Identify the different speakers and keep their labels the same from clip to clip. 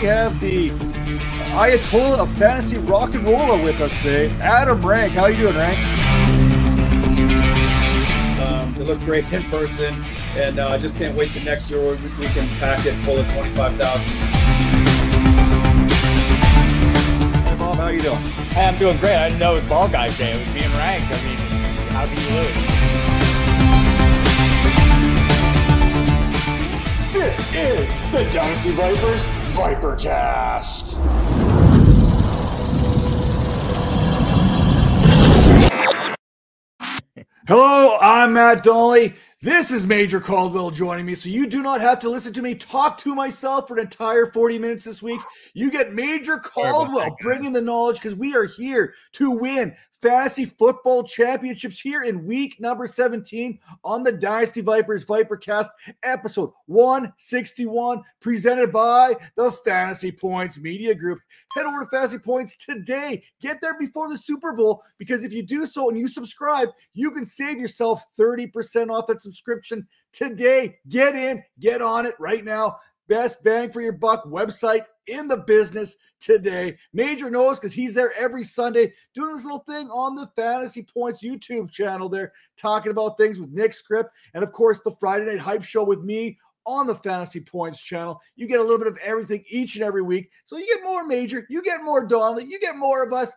Speaker 1: have the Ayatollah of fantasy rock and roller with us today, Adam Rank. How are you doing, Rank?
Speaker 2: Um, they look great in person, and I uh, just can't wait to next year where we, we can pack it full of 25,000.
Speaker 1: Hey, Bob, how you doing?
Speaker 3: Hey, I'm doing great. I didn't know it was Ball Guys Day. It was being ranked. I mean, how can you lose?
Speaker 4: This is the Dynasty Vipers Vipercast.
Speaker 1: Hello, I'm Matt Donnelly. This is Major Caldwell joining me, so you do not have to listen to me talk to myself for an entire 40 minutes this week. You get Major Caldwell bringing the knowledge because we are here to win fantasy football championships here in week number 17 on the Dynasty Vipers Vipercast, episode 161, presented by the Fantasy Points Media Group. Head over to Fantasy Points today. Get there before the Super Bowl because if you do so and you subscribe, you can save yourself 30% off that subscription today. Get in, get on it right now best bang for your buck website in the business today. Major knows because he's there every Sunday doing this little thing on the Fantasy Points YouTube channel there, talking about things with Nick Script. And of course, the Friday Night Hype Show with me on the Fantasy Points channel. You get a little bit of everything each and every week. So you get more Major, you get more Donnelly, you get more of us.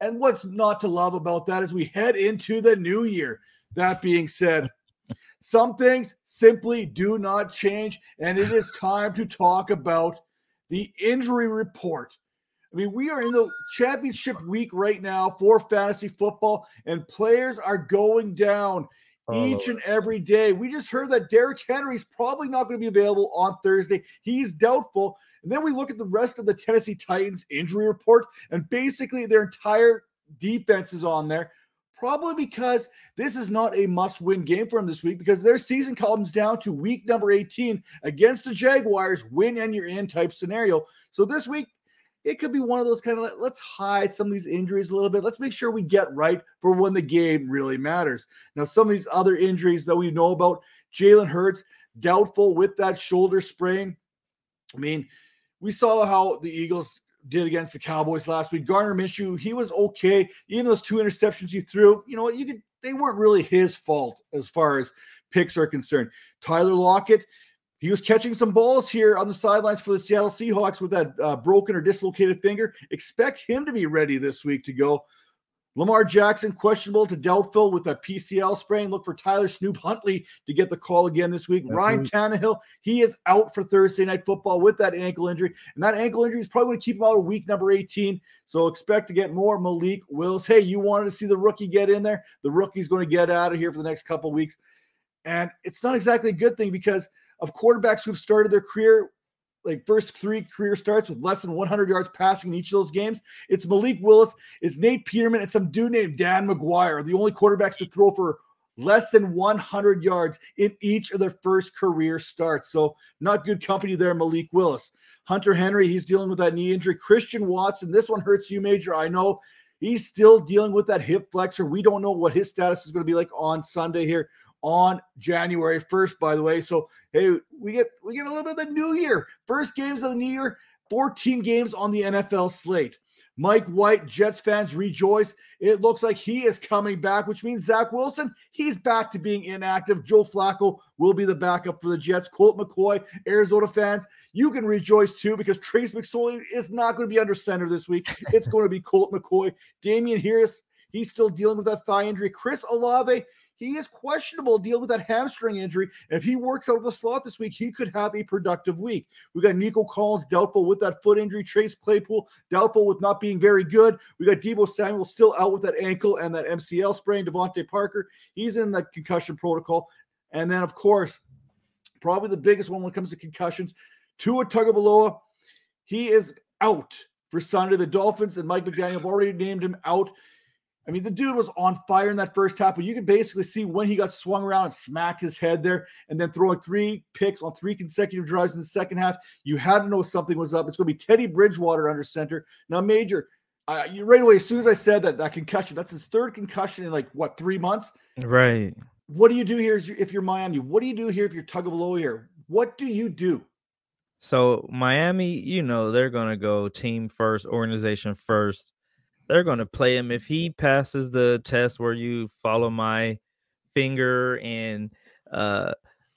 Speaker 1: And what's not to love about that as we head into the new year? That being said, some things simply do not change, and it is time to talk about the injury report. I mean, we are in the championship week right now for fantasy football, and players are going down oh, each and every day. We just heard that Derrick Henry is probably not going to be available on Thursday. He's doubtful. And then we look at the rest of the Tennessee Titans injury report, and basically their entire defense is on there probably because this is not a must win game for them this week because their season comes down to week number 18 against the Jaguars, win and you're in type scenario. So this week, it could be one of those kind of let's hide some of these injuries a little bit. Let's make sure we get right for when the game really matters. Now, some of these other injuries that we know about, Jalen Hurts, doubtful with that shoulder sprain. I mean, we saw how the Eagles did against the Cowboys last week. Gardner Minshew, he was okay. Even those two interceptions he threw, you know what, you could they weren't really his fault as far as picks are concerned. Tyler Lockett, he was catching some balls here on the sidelines for the Seattle Seahawks with that uh, broken or dislocated finger. Expect him to be ready this week to go. Lamar Jackson, questionable to doubtful with a PCL sprain. Look for Tyler Snoop Huntley to get the call again this week. Ryan Tannehill, he is out for Thursday night football with that ankle injury. And that ankle injury is probably going to keep him out of week number 18. So expect to get more Malik Willis. Hey, you wanted to see the rookie get in there? The rookie's going to get out of here for the next couple weeks. And it's not exactly a good thing because of quarterbacks who've started their career like first three career starts with less than 100 yards passing in each of those games. It's Malik Willis, it's Nate Peterman, and some dude named Dan McGwire, the only quarterbacks to throw for less than 100 yards in each of their first career starts. So not good company there, Malik Willis. Hunter Henry, he's dealing with that knee injury. Christian Watson, this one hurts you, Major. I know he's still dealing with that hip flexor. We don't know what his status is going to be like on Sunday here on January 1st, by the way. So hey, we get we get a little bit of the new year. First games of the new year, 14 games on the NFL slate. Mike White, Jets fans rejoice. It looks like he is coming back, which means Zach Wilson, he's back to being inactive. Joe Flacco will be the backup for the Jets. Colt McCoy, Arizona fans, you can rejoice too because Trace McSorley is not going to be under center this week. It's going to be Colt McCoy. Damien Harris, he's still dealing with that thigh injury. Chris Olave, he is questionable dealing with that hamstring injury. If he works out of the slot this week, he could have a productive week. We got Nico Collins doubtful with that foot injury. Chase Claypool doubtful with not being very good. We got Deebo Samuel still out with that ankle and that MCL sprain. DeVante Parker, he's in the concussion protocol. And then, of course, probably the biggest one when it comes to concussions, Tua Tagovailoa, he is out for Sunday. The Dolphins and Mike McDaniel have already named him out. I mean, the dude was on fire in that first half, but you could basically see when he got swung around and smacked his head there, and then throwing three picks on three consecutive drives in the second half. You had to know something was up. It's going to be Teddy Bridgewater under center. Now, Major, uh, you right away, as soon as I said that, that concussion, that's his third concussion in like what, three months?
Speaker 5: Right.
Speaker 1: What do you do here if you're Miami? What do you do here if you're Tagovailoa here? What do you do?
Speaker 5: So Miami, you know, they're gonna go team first, organization first. They're gonna play him if he passes the test where you follow my finger and uh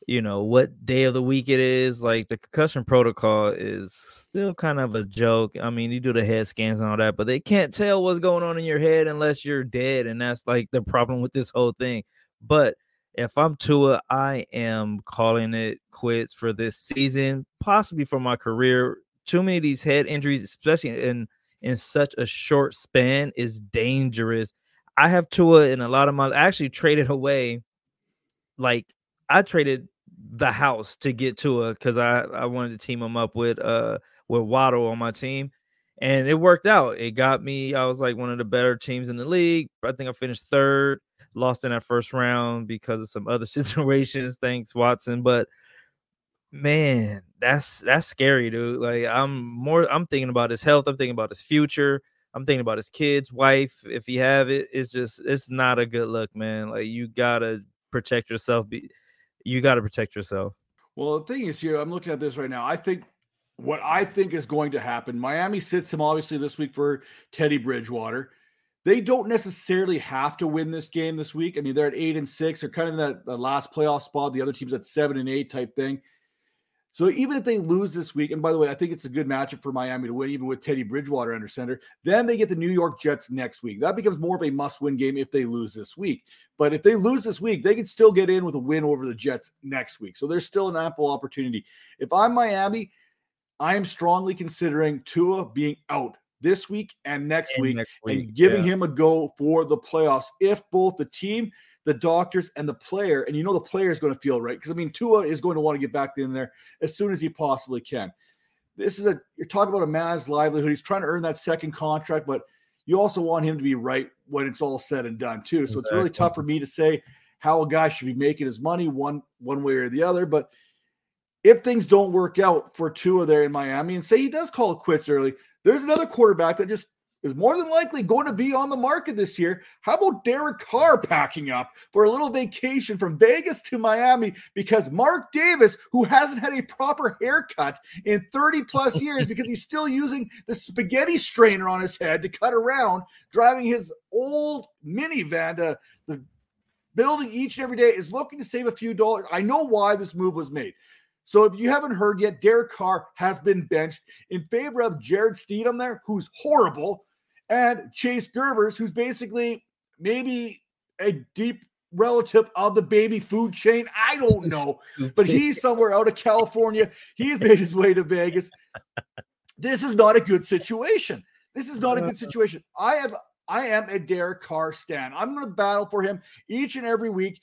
Speaker 5: you know what day of the week it is like the concussion protocol is still kind of a joke. I mean you do the head scans and all that but they can't tell what's going on in your head unless you're dead and that's like the problem with this whole thing. But if i'm tua i am calling it quits for this season possibly for my career. Too many of these head injuries especially in in such a short span is dangerous i have tua in a lot of my I actually traded away like I traded the house to get Tua because I I wanted to team him up with uh with Waddle on my team, and it worked out. It got me. I was like one of the better teams in the league. I think I finished third. Lost in that first round because of some other situations. Thanks Watson, but man, that's that's scary, dude. Like I'm more. I'm thinking about his health. I'm thinking about his future. I'm thinking about his kids, wife, if he have it. It's just it's not a good look, man. Like you gotta protect yourself. Be you got to protect yourself.
Speaker 1: Well, the thing is here, I'm looking at this right now. I think what I think is going to happen, Miami sits him obviously this week for Teddy Bridgewater. They don't necessarily have to win this game this week. I mean, they're at eight and six. They're kind of in that last playoff spot. The other team's at seven and eight type thing. So even if they lose this week, and by the way, I think it's a good matchup for Miami to win, even with Teddy Bridgewater under center. Then they get the New York Jets next week. That becomes more of a must-win game if they lose this week. But if they lose this week, they can still get in with a win over the Jets next week. So there's still an ample opportunity. If I'm Miami, I am strongly considering Tua being out this week and next, and week, next week, and giving yeah. him a go for the playoffs. If both the team the doctors, and the player. And you know the player is going to feel right because I mean Tua is going to want to get back in there as soon as he possibly can. This is a you're talking about a man's livelihood. He's trying to earn that second contract, but you also want him to be right when it's all said and done too. So exactly. it's really tough for me to say how a guy should be making his money one one way or the other. But if things don't work out for Tua there in Miami, and say he does call it quits early, there's another quarterback that just is more than likely going to be on the market this year. How about Derek Carr packing up for a little vacation from Vegas to Miami because Mark Davis, who hasn't had a proper haircut in 30 plus years because he's still using the spaghetti strainer on his head to cut around, driving his old minivan to the building each and every day, is looking to save a few dollars. I know why this move was made. So if you haven't heard yet, Derek Carr has been benched in favor of Jarrett Stidham there, who's horrible and Chase Garbers, who's basically maybe a deep relative of the baby food chain. I don't know, but he's somewhere out of California. He's made his way to Vegas. This is not a good situation. This is not a good situation. I have I am a Derek Carr stan. I'm going to battle for him each and every week.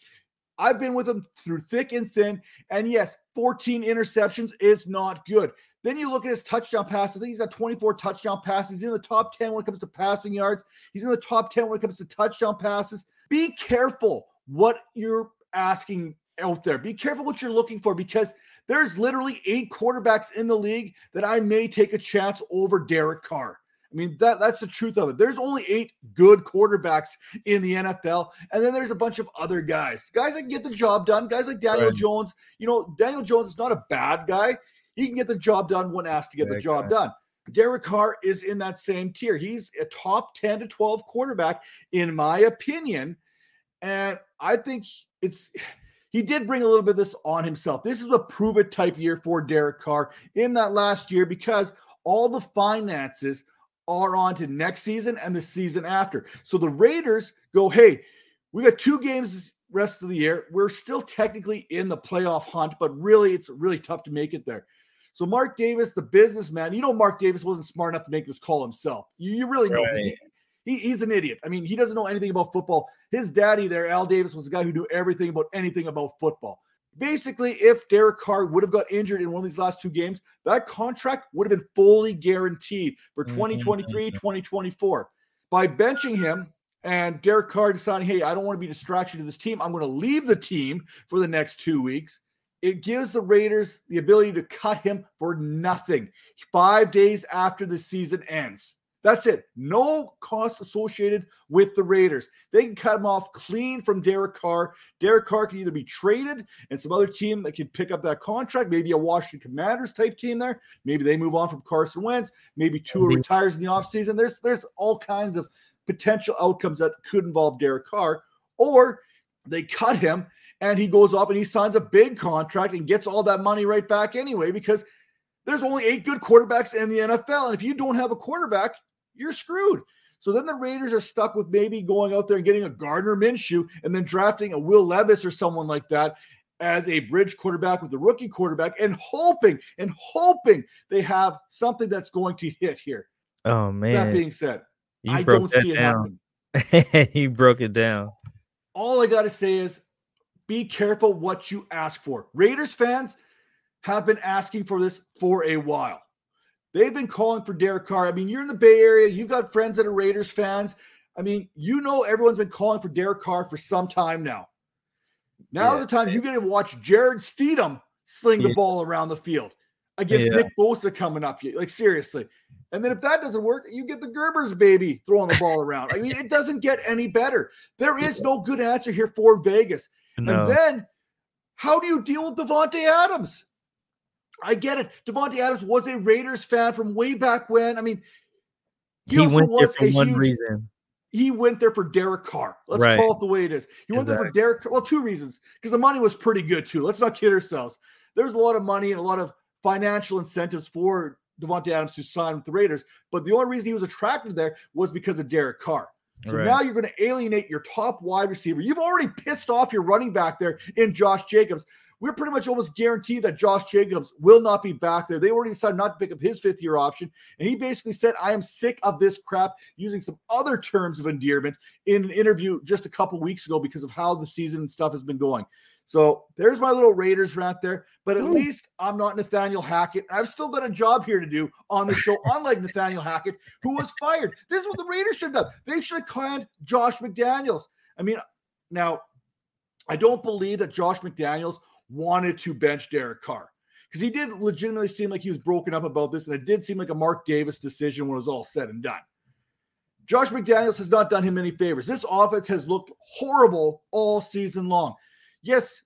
Speaker 1: I've been with him through thick and thin. And yes, 14 interceptions is not good. Then you look at his touchdown passes. I think he's got 24 touchdown passes. He's in the top 10 when it comes to passing yards. He's in the top 10 when it comes to touchdown passes. Be careful what you're asking out there. Be careful what you're looking for because there's literally eight quarterbacks in the league that I may take a chance over Derek Carr. I mean, that that's the truth of it. There's only eight good quarterbacks in the NFL, and then there's a bunch of other guys, guys that can get the job done, guys like Daniel right. Jones. You know, Daniel Jones is not a bad guy. He can get the job done when asked to get the job done. Derek Carr is in that same tier. He's a top 10 to 12 quarterback, in my opinion. And I think it's he did bring a little bit of this on himself. This is a prove it type year for Derek Carr in that last year because all the finances are on to next season and the season after. So the Raiders go, hey, we got two games rest of the year. We're still technically in the playoff hunt, but really it's really tough to make it there. So Mark Davis, the businessman, you know Mark Davis wasn't smart enough to make this call himself. You, you really know right. he, he's an idiot. I mean, he doesn't know anything about football. His daddy there, Al Davis, was a guy who knew everything about anything about football. Basically, if Derek Carr would have got injured in one of these last two games, that contract would have been fully guaranteed for 2023, mm-hmm. 2024. By benching him, and Derek Carr deciding, hey, I don't want to be a distraction to this team. I'm going to leave the team for the next two weeks it gives the Raiders the ability to cut him for nothing five days after the season ends. That's it. No cost associated with the Raiders. They can cut him off clean from Derek Carr. Derek Carr can either be traded and some other team that can pick up that contract, maybe a Washington Commanders type team there. Maybe they move on from Carson Wentz. Maybe Tua retires in the offseason. There's there's all kinds of potential outcomes that could involve Derek Carr. Or they cut him and he goes off and he signs a big contract and gets all that money right back anyway because there's only eight good quarterbacks in the NFL. And if you don't have a quarterback, you're screwed. So then the Raiders are stuck with maybe going out there and getting a Gardner Minshew and then drafting a Will Levis or someone like that as a bridge quarterback with the rookie quarterback and hoping and hoping they have something that's going to hit here.
Speaker 5: Oh man.
Speaker 1: That being said,
Speaker 5: You
Speaker 1: I don't see
Speaker 5: that
Speaker 1: it
Speaker 5: down.
Speaker 1: happening.
Speaker 5: he broke it down.
Speaker 1: All I got to say is be careful what you ask for. Raiders fans have been asking for this for a while. They've been calling for Derek Carr. I mean, you're in the Bay Area, you've got friends that are Raiders fans. I mean, you know, everyone's been calling for Derek Carr for some time now. Now's
Speaker 5: Yeah.
Speaker 1: the time you get to watch Jarrett Stidham sling the ball around the field against
Speaker 5: Yeah.
Speaker 1: Nick Bosa coming up. You like, seriously. And then if that doesn't work, you get the Gerbers baby throwing the ball around. I mean, it doesn't get any better. There is no good answer here for Vegas.
Speaker 5: No.
Speaker 1: And then how do you deal with Davante Adams? I get it. Davante Adams was a Raiders fan from way back when. I mean,
Speaker 5: he
Speaker 1: also
Speaker 5: went there for
Speaker 1: a
Speaker 5: one
Speaker 1: huge-
Speaker 5: reason.
Speaker 1: he went there for Derek Carr. Let's
Speaker 5: Right.
Speaker 1: call it the way it is. He went there for Derek. Well, two reasons because the money was pretty good too. Let's not kid ourselves. There's a lot of money and a lot of financial incentives for Davante Adams to sign with the Raiders. But the only reason he was attracted there was because of Derek Carr. So
Speaker 5: Right.
Speaker 1: now you're going to alienate your top wide receiver. You've already pissed off your running back there in Josh Jacobs. We're pretty much almost guaranteed that Josh Jacobs will not be back there. They already decided not to pick up his fifth year option. And he basically said, I am sick of this crap, using some other terms of endearment in an interview just a couple weeks ago because of how the season and stuff has been going. So there's my little Raiders rant there. But at least I'm not Nathaniel Hackett. I've still got a job here to do on the show, unlike Nathaniel Hackett, who was fired. This is what the Raiders should have done. They should have canned Josh McDaniels. I mean, now I don't believe that Josh McDaniels wanted to bench Derek Carr because he did legitimately seem like he was broken up about this, and it did seem like a Mark Davis decision when it was all said and done. Josh McDaniels has not done him any favors. This offense has looked horrible all season long. Yes,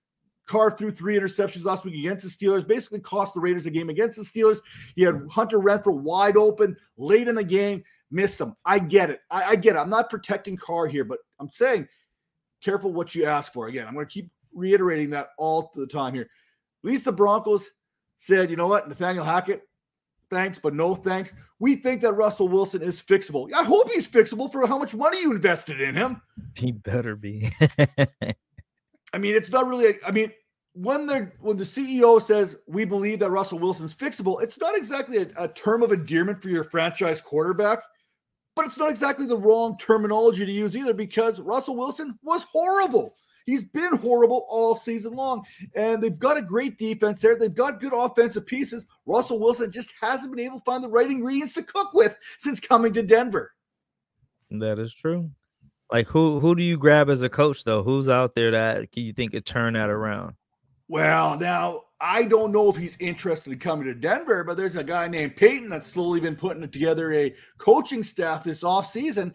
Speaker 1: Carr threw three interceptions last week against the Steelers, basically cost the Raiders a game against the Steelers. He had Hunter Renfrow wide open late in the game, missed him. I get it. I, I get it. I'm not protecting Carr here, but I'm saying careful what you ask for. Again, I'm going to keep reiterating that all the time here. At least the Broncos said, you know what, Nathaniel Hackett, thanks, but no thanks. We think that Russell Wilson is fixable. I hope he's fixable for how much money you invested in him.
Speaker 5: He better be.
Speaker 1: I mean, it's not really. I mean, when they're when the CEO says we believe that Russell Wilson's fixable, it's not exactly a, a term of endearment for your franchise quarterback, but it's not exactly the wrong terminology to use either because Russell Wilson was horrible. He's been horrible all season long, and they've got a great defense there. They've got good offensive pieces. Russell Wilson just hasn't been able to find the right ingredients to cook with since coming to Denver.
Speaker 5: that is true. Like who who do you grab as a coach though? Who's out there that you think could turn that around?
Speaker 1: Well, now I don't know if he's interested in coming to Denver, but there's a guy named Payton that's slowly been putting together a coaching staff this offseason.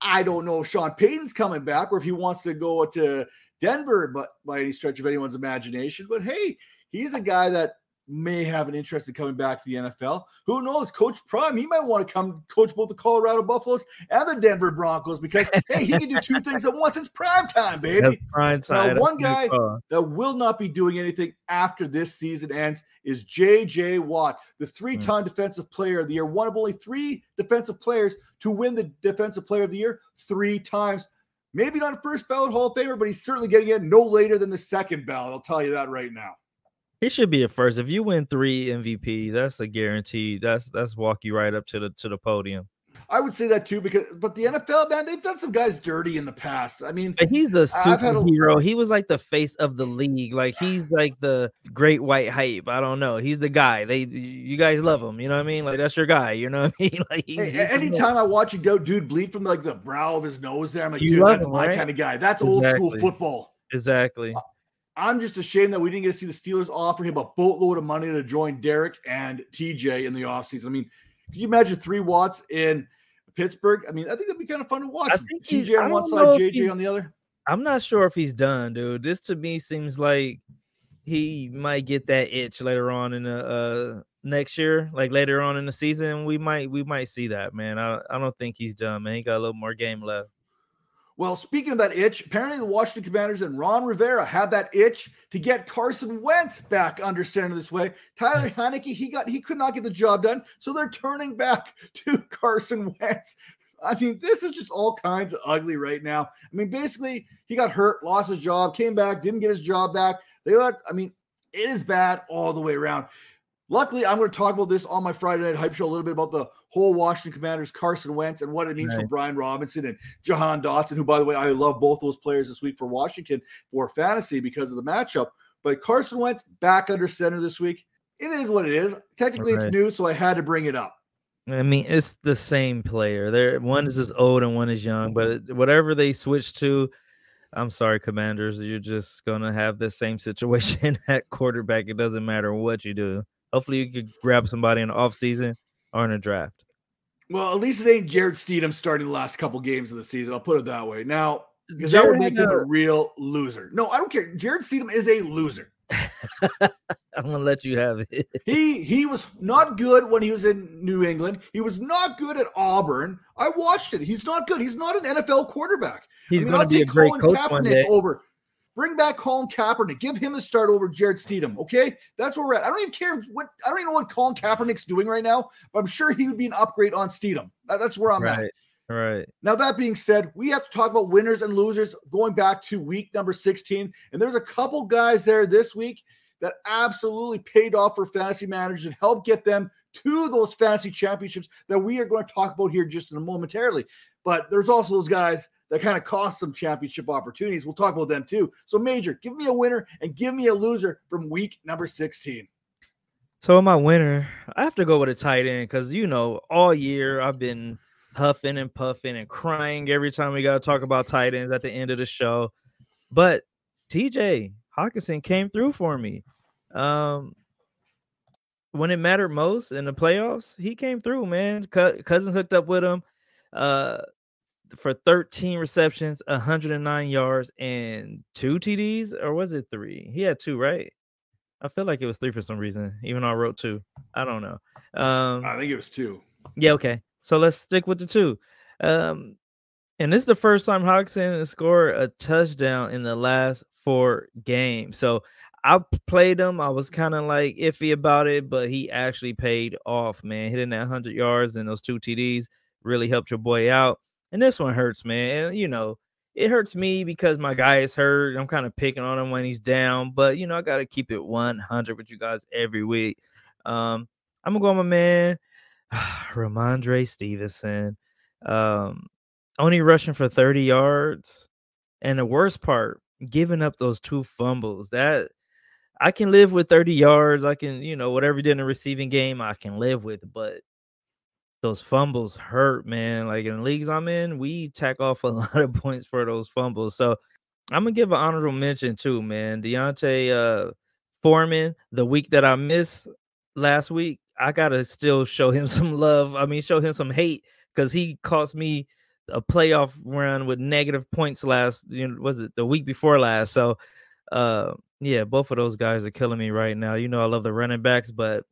Speaker 1: I don't know if Sean Payton's coming back or if he wants to go to Denver, but by any stretch of anyone's imagination. But hey, he's a guy that may have an interest in coming back to the NFL. Who knows? Coach Prime, he might want to come coach both the Colorado Buffaloes and the Denver Broncos because hey, he can do two things at once. It's prime time, baby.
Speaker 5: That's prime time. That's
Speaker 1: one guy that will not be doing anything after this season ends is J.J. Watt, the three time hmm. defensive player of the year, one of only three defensive players to win the defensive player of the year three times. Maybe not a first ballot Hall of Famer, but he's certainly getting it no later than the second ballot. I'll tell you that right now.
Speaker 5: He should be a first. If you win three MVP, that's a guarantee. That's that's walk you right up to the to the podium.
Speaker 1: I would say that too, because but the NFL, man, they've done some guys dirty in the past. I mean,
Speaker 5: But he's the
Speaker 1: I've a-
Speaker 5: superhero. He was like the face of the league. Like he's like the great white hype. I don't know. He's the guy. They you guys love him. You know what I mean? Like that's your guy. You know what I mean? Like he's,
Speaker 1: Hey,
Speaker 5: he's the
Speaker 1: anytime I watch a dude bleed from like the brow of his nose there, I'm like,
Speaker 5: You
Speaker 1: dude, that's
Speaker 5: him,
Speaker 1: my
Speaker 5: right?
Speaker 1: kind of guy. That's old school football.
Speaker 5: exactly.
Speaker 1: Uh, I'm just ashamed that we didn't get to see the Steelers offer him a boatload of money to join Derek and TJ in the offseason. I mean, can you imagine three Watts in Pittsburgh. I mean, I think that'd be kind of fun to watch.
Speaker 5: I think
Speaker 1: TJ on one side, JJ on the other.
Speaker 5: I'm not sure if he's done, dude. This to me seems like he might get that itch later on in the uh next year, like later on in the season. We might we might see that, man. I I don't think he's done, man. He got a little more game left.
Speaker 1: Well, speaking of that itch, apparently the Washington Commanders and Ron Rivera had that itch to get Carson Wentz back under center this way. Tyler Heinicke, he got he could not get the job done, so they're turning back to Carson Wentz. I mean, this is just all kinds of ugly right now. I mean, basically, he got hurt, lost his job, came back, didn't get his job back. They let, I mean, it is bad all the way around. Luckily, I'm going to talk about this on my Friday Night Hype Show a little bit about the whole Washington Commanders, Carson Wentz, and what it means for Brian Robinson and Jahan Dotson, who, by the way, I love both those players this week for Washington for fantasy because of the matchup. But Carson Wentz back under center this week. It is what it is. Technically, it's new, so I had to bring it up.
Speaker 5: I mean, it's the same player. There, one is just old and one is young. But whatever they switch to, I'm sorry, Commanders, you're just gonna have the same situation at quarterback. It doesn't matter what you do. Hopefully, you could grab somebody in the offseason or in a draft.
Speaker 1: Well, at least it ain't Jarrett Stidham starting the last couple games of the season. I'll put it that way. Now, because that would
Speaker 5: Jared
Speaker 1: make him a real loser. No, I don't care. Jarrett Stidham is a loser.
Speaker 5: I'm gonna let you have it.
Speaker 1: He he was not good when he was in New England. He was not good at Auburn. I watched it. He's not good. He's not an NFL quarterback.
Speaker 5: He's
Speaker 1: I mean,
Speaker 5: gonna
Speaker 1: I'll
Speaker 5: be a great
Speaker 1: Colin
Speaker 5: coach one day.
Speaker 1: over. Bring back Colin Kaepernick. Give him a start over Jarrett Stidham. Okay, that's where we're at. I don't even care what I don't even know what Colin Kaepernick's doing right now, but I'm sure he would be an upgrade on Stidham. That- that's where I'm at.
Speaker 5: Right, right.
Speaker 1: Now, that being said, we have to talk about winners and losers going back to week number 16. And there's a couple guys there this week that absolutely paid off for fantasy managers and helped get them to those fantasy championships that we are going to talk about here just in a momentarily. But there's also those guys that kind of cost some championship opportunities. We'll talk about them too. So, Major, give me a winner and give me a loser from week number 16.
Speaker 5: So my winner, I have to go with a tight end because you know all year I've been huffing and puffing and crying every time we got to talk about tight ends at the end of the show. But TJ Hockenson came through for me. Um, when it mattered most in the playoffs, he came through, man. Cousins hooked up with him uh, for 13 receptions, 109 yards, and two TDs, or was it three? He had two, right? I feel like it was three for some reason, even though I wrote two. I don't know. Um,
Speaker 1: I think it was two.
Speaker 5: yeah, okay. So let's stick with the two. Um, and this is the first time has scored a touchdown in the last four games. So I played him. I was kind of like iffy about it, but he actually paid off, man. Hitting that 100 yards and those two TDs really helped your boy out. And this one hurts, man. You know, it hurts me because my guy is hurt. I'm kind of picking on him when he's down, but, you know, I got to keep it 100 with you guys every week. Um, I'm to go with my man, Rhamondre Stevenson. Um, only rushing for 30 yards. And the worst part, giving up those two fumbles. That I can live with 30 yards. I can, you know, whatever he did in the receiving game, I can live with. But those fumbles hurt, man. Like in leagues I'm in, we tack off a lot of points for those fumbles. So I'm gonna give an honorable mention too, man. Deontay uh Foreman, the week that I missed last week, I gotta still show him some love. I mean, show him some hate because he cost me a playoff run with negative points last. You know, was it the week before last? So, uh, yeah, both of those guys are killing me right now. You know, I love the running backs, but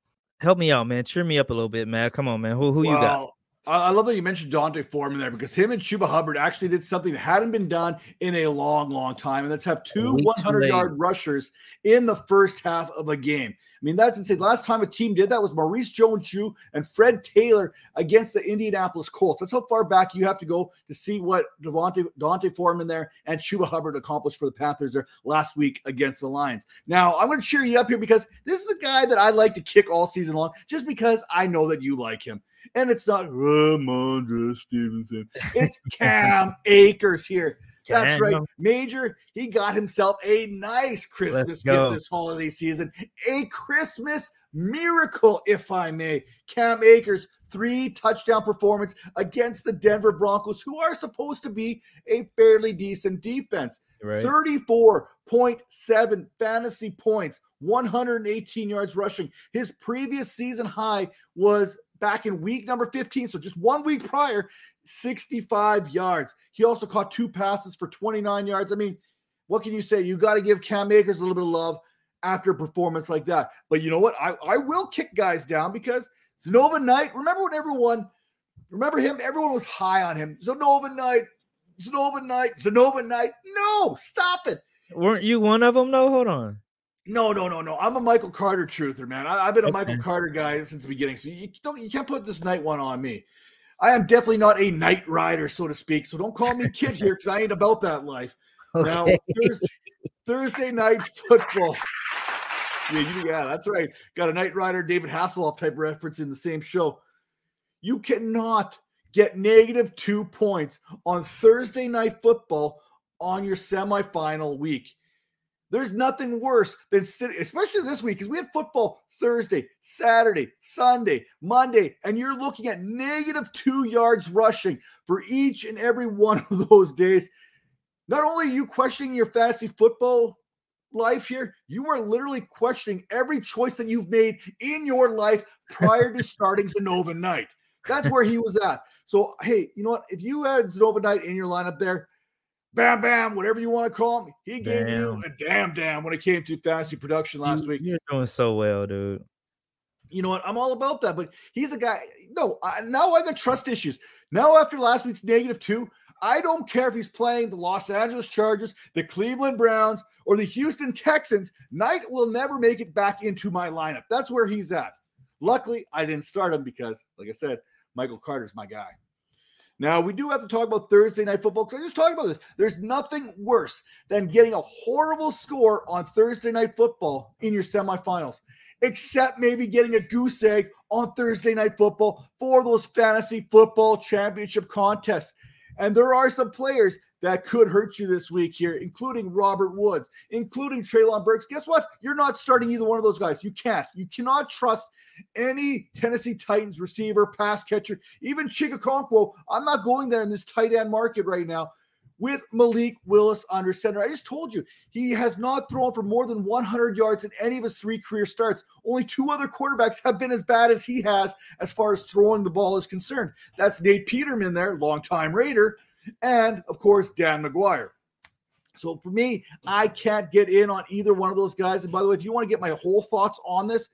Speaker 5: help me out, man. Cheer me up a little bit, man. Come on, man. Who who you got?
Speaker 1: Well, I I love that you mentioned Dante Foreman there because him and Chuba Hubbard actually did something that hadn't been done in a long, long time, and that's have two 100 yard rushers in the first half of a game. I mean, that's insane. Last time a team did that was Maurice Jones-Drew and Fred Taylor against the Indianapolis Colts. That's how far back you have to go to see what Devontae, Dante Foreman there and Chuba Hubbard accomplished for the Panthers there last week against the Lions. Now, I'm going to cheer you up here because this is a guy that I like to kick all season long just because I know that you like him. And it's not Rhamondre Stevenson. It's Cam Akers here. That's right. Major, he got himself a nice Christmas gift this holiday season. A Christmas miracle, if I may. Cam Akers, three touchdown performance against the Denver Broncos, who are supposed to be a fairly decent defense.
Speaker 5: Right.
Speaker 1: 34.7 fantasy points, 118 yards rushing. His previous season high was back in week number 15, so just one week prior, 65 yards. He also caught two passes for 29 yards. I mean, what can you say? You got to give Cam Akers a little bit of love after a performance like that. But you know what? I, I will kick guys down because Zonovan Knight, remember when everyone, remember him? Everyone was high on him. Zonovan Knight, Zonovan Knight, Zonovan Knight. No, stop it.
Speaker 5: Weren't you one of them? No, hold on.
Speaker 1: No, no, no, no. I'm a Michael Carter truther, man. I, have been a okay. Michael Carter guy since the beginning. So you don't, you can't put this night one on me. I am definitely not a night rider, so to speak. So don't call me kid here because I ain't about that life. Okay. Now Thursday, Thursday night football. Yeah, you, yeah, that's right. Got a Knight Rider, David Hasselhoff type reference in the same show. You cannot get negative two points on Thursday night football on your semifinal week. There's nothing worse than sitting, especially this week, because we had football Thursday, Saturday, Sunday, Monday, and you're looking at negative two yards rushing for each and every one of those days. Not only are you questioning your fantasy football life here, you are literally questioning every choice that you've made in your life prior to starting Zonovan Knight. That's where he was at. So, hey, you know what? If you had Zonovan Knight in your lineup there, bam, bam, whatever you want to call him, he gave damn. you a damn, damn when it came to fantasy production last
Speaker 5: you,
Speaker 1: week.
Speaker 5: You're doing so well, dude.
Speaker 1: You know what? I'm all about that, but he's a guy. No, I, now I got trust issues. Now, after last week's negative two, I don't care if he's playing the Los Angeles Chargers, the Cleveland Browns, or the Houston Texans. Knight will never make it back into my lineup. That's where he's at. Luckily, I didn't start him because, like I said, Michael Carter's my guy. Now, we do have to talk about Thursday night football because I just talked about this. There's nothing worse than getting a horrible score on Thursday night football in your semifinals, except maybe getting a goose egg on Thursday night football for those fantasy football championship contests. And there are some players that could hurt you this week here, including Robert Woods, including Treylon Burks. Guess what? You're not starting either one of those guys. You can't. You cannot trust any Tennessee Titans receiver, pass catcher, even Chig Okonkwo. I'm not going there in this tight end market right now with Malik Willis under center. I just told you he has not thrown for more than 100 yards in any of his three career starts. Only two other quarterbacks have been as bad as he has as far as throwing the ball is concerned. That's Nate Peterman there, longtime Raider, and of course Dan McGwire. So for me, I can't get in on either one of those guys. And by the way, if you want to get my whole thoughts on this,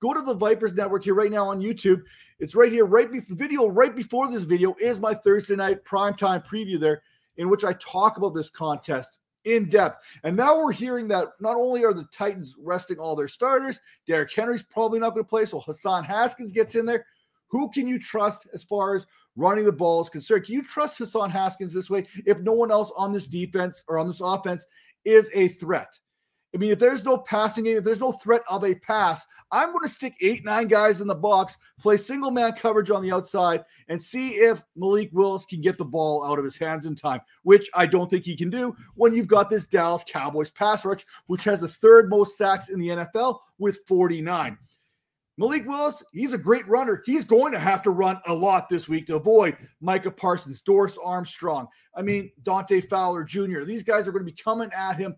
Speaker 1: go to the Vipers Network here right now on YouTube. It's right here, right before video, right before this video is my Thursday night primetime preview there in which I talk about this contest in depth. And now we're hearing that not only are the Titans resting all their starters, Derrick Henry's probably not going to play, so Hassan Haskins gets in there. Who can you trust as far as running the ball is concerned? Can you trust Hassan Haskins this way if no one else on this defense or on this offense is a threat? I mean, if there's no passing game, if there's no threat of a pass, I'm going to stick eight, nine guys in the box, play single man coverage on the outside, and see if Malik Willis can get the ball out of his hands in time, which I don't think he can do when you've got this Dallas Cowboys pass rush, which has the third most sacks in the NFL with 49. Malik Willis, he's a great runner. He's going to have to run a lot this week to avoid Micah Parsons, Dorance Armstrong. I mean, Dante Fowler Jr. These guys are going to be coming at him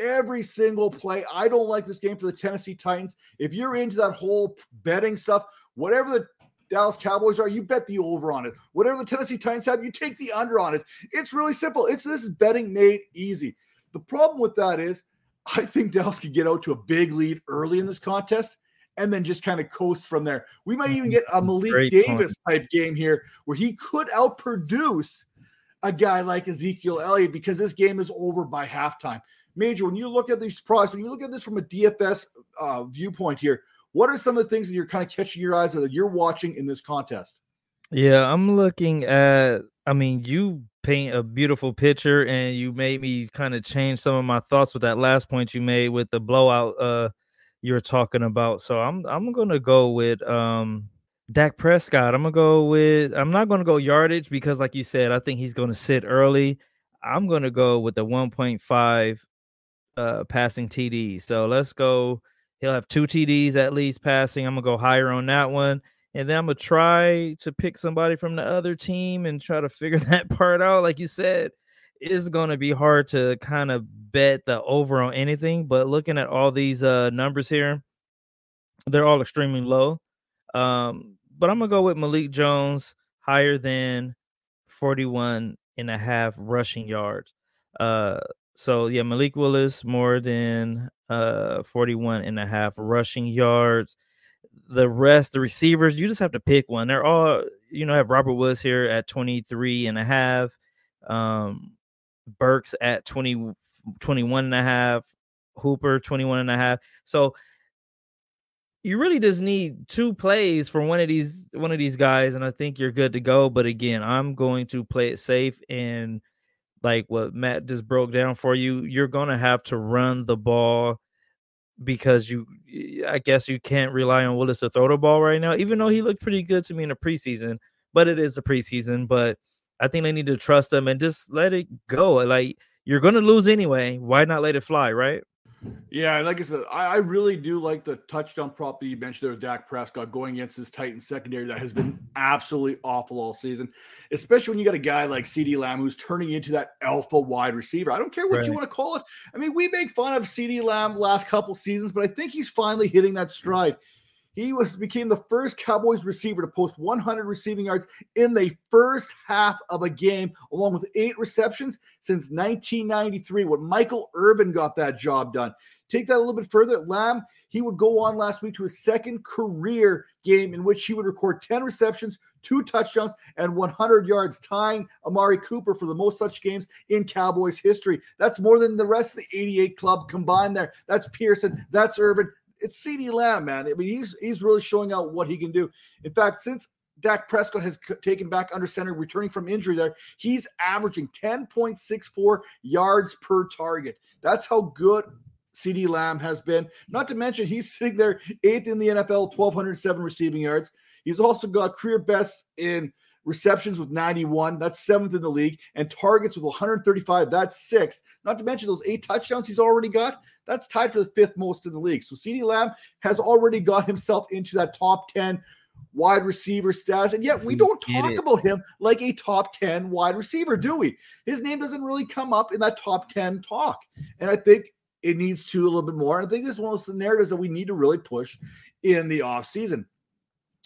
Speaker 1: every single play. I don't like this game for the Tennessee Titans. If you're into that whole betting stuff, whatever the Dallas Cowboys are, you bet the over on it. Whatever the Tennessee Titans have, you take the under on it. It's really simple. It's this is betting made easy. The problem with that is I think Dallas could get out to a big lead early in this contest and then just kind of coast from there. We might even get a Malik Great Davis point. type game here where he could outproduce a guy like Ezekiel Elliott because this game is over by halftime. Major, when you look at these products, when you look at this from a DFS uh, viewpoint here, what are some of the things that you're kind of catching your eyes that you're watching in this contest?
Speaker 5: Yeah, I'm looking at. I mean, you paint a beautiful picture, and you made me kind of change some of my thoughts with that last point you made with the blowout. Uh, you were talking about. So I'm I'm gonna go with um Dak Prescott. I'm gonna go with. I'm not gonna go yardage because, like you said, I think he's gonna sit early. I'm gonna go with the 1.5 uh, passing TDs. So let's go. He'll have two TDs at least passing. I'm gonna go higher on that one, and then I'm gonna try to pick somebody from the other team and try to figure that part out. Like you said, it's gonna be hard to kind of bet the over on anything. But looking at all these uh, numbers here, they're all extremely low. Um, but I'm gonna go with Malik Jones higher than 41 and a half rushing yards. Uh, so yeah, Malik Willis more than uh 41 and a half rushing yards. The rest, the receivers, you just have to pick one. They're all, you know, have Robert Woods here at 23 and a half. Um, Burks at 20, 21 and a half, Hooper 21 and a half. So you really just need two plays for one of these one of these guys and I think you're good to go, but again, I'm going to play it safe and like what Matt just broke down for you, you're to have to run the ball because you I guess you can't rely on Willis to throw the ball right now, even though he looked pretty good to me in the preseason. But it is the preseason. But I think they need to trust him and just let it go. Like you're gonna lose anyway. Why not let it fly, right?
Speaker 1: Yeah, and like I said, I, I, really do like the touchdown prop that you mentioned there with Dak Prescott going against this Titan secondary that has been absolutely awful all season, especially when you got a guy like CeeDee Lamb who's turning into that alpha wide receiver. I don't care what right. you want to call it. I mean, we make fun of CeeDee Lamb last couple seasons, but I think he's finally hitting that stride. He was became the first Cowboys receiver to post 100 receiving yards in the first half of a game, along with eight receptions since 1993 when Michael Irvin got that job done. Take that a little bit further. Lamb, he would go on last week to his second career game in which he would record 10 receptions, two touchdowns, and 100 yards, tying Amari Cooper for the most such games in Cowboys history. That's more than the rest of the 88 club combined there. That's Pearson, that's Irvin, it's CeeDee Lamb, man. I mean, he's he's really showing out what he can do. In fact, since Dak Prescott has taken back under center, returning from injury there, he's averaging 10.64 yards per target. That's how good CeeDee Lamb has been. Not to mention, he's sitting there eighth in the NFL, 1,207 receiving yards. He's also got career best in receptions with 91. That's seventh in the league. And targets with 135. That's sixth. Not to mention those eight touchdowns he's already got. That's tied for the fifth most in the league. So CeeDee Lamb has already got himself into that top 10 wide receiver status. And yet we don't talk about him like a top 10 wide receiver, do we? His name doesn't really come up in that top 10 talk. And I think it needs to a little bit more. And I think this is one of the narratives that we need to really push in the offseason.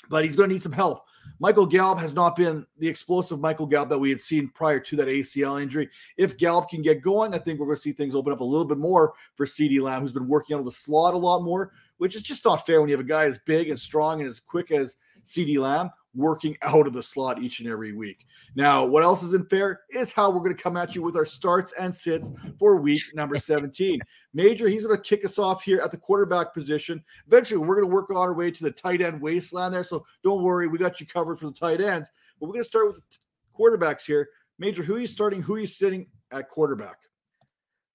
Speaker 1: But he's going to need some help Michael Gallup has not been the explosive Michael Gallup that we had seen prior to that ACL injury. If Gallup can get going, I think we're going to see things open up a little bit more for CeeDee Lamb, who's been working of the slot a lot more, which is just not fair when you have a guy as big and strong and as quick as CeeDee Lamb working out of the slot each and every week. Now, what else isn't fair is how we're going to come at you with our starts and sits for week number 17. Major, he's going to kick us off here at the quarterback position. Eventually, we're going to work on our way to the tight end wasteland there. So don't worry, we got you covered for the tight ends. But we're going to start with quarterbacks here. Major, who are you starting? Who are you sitting at quarterback?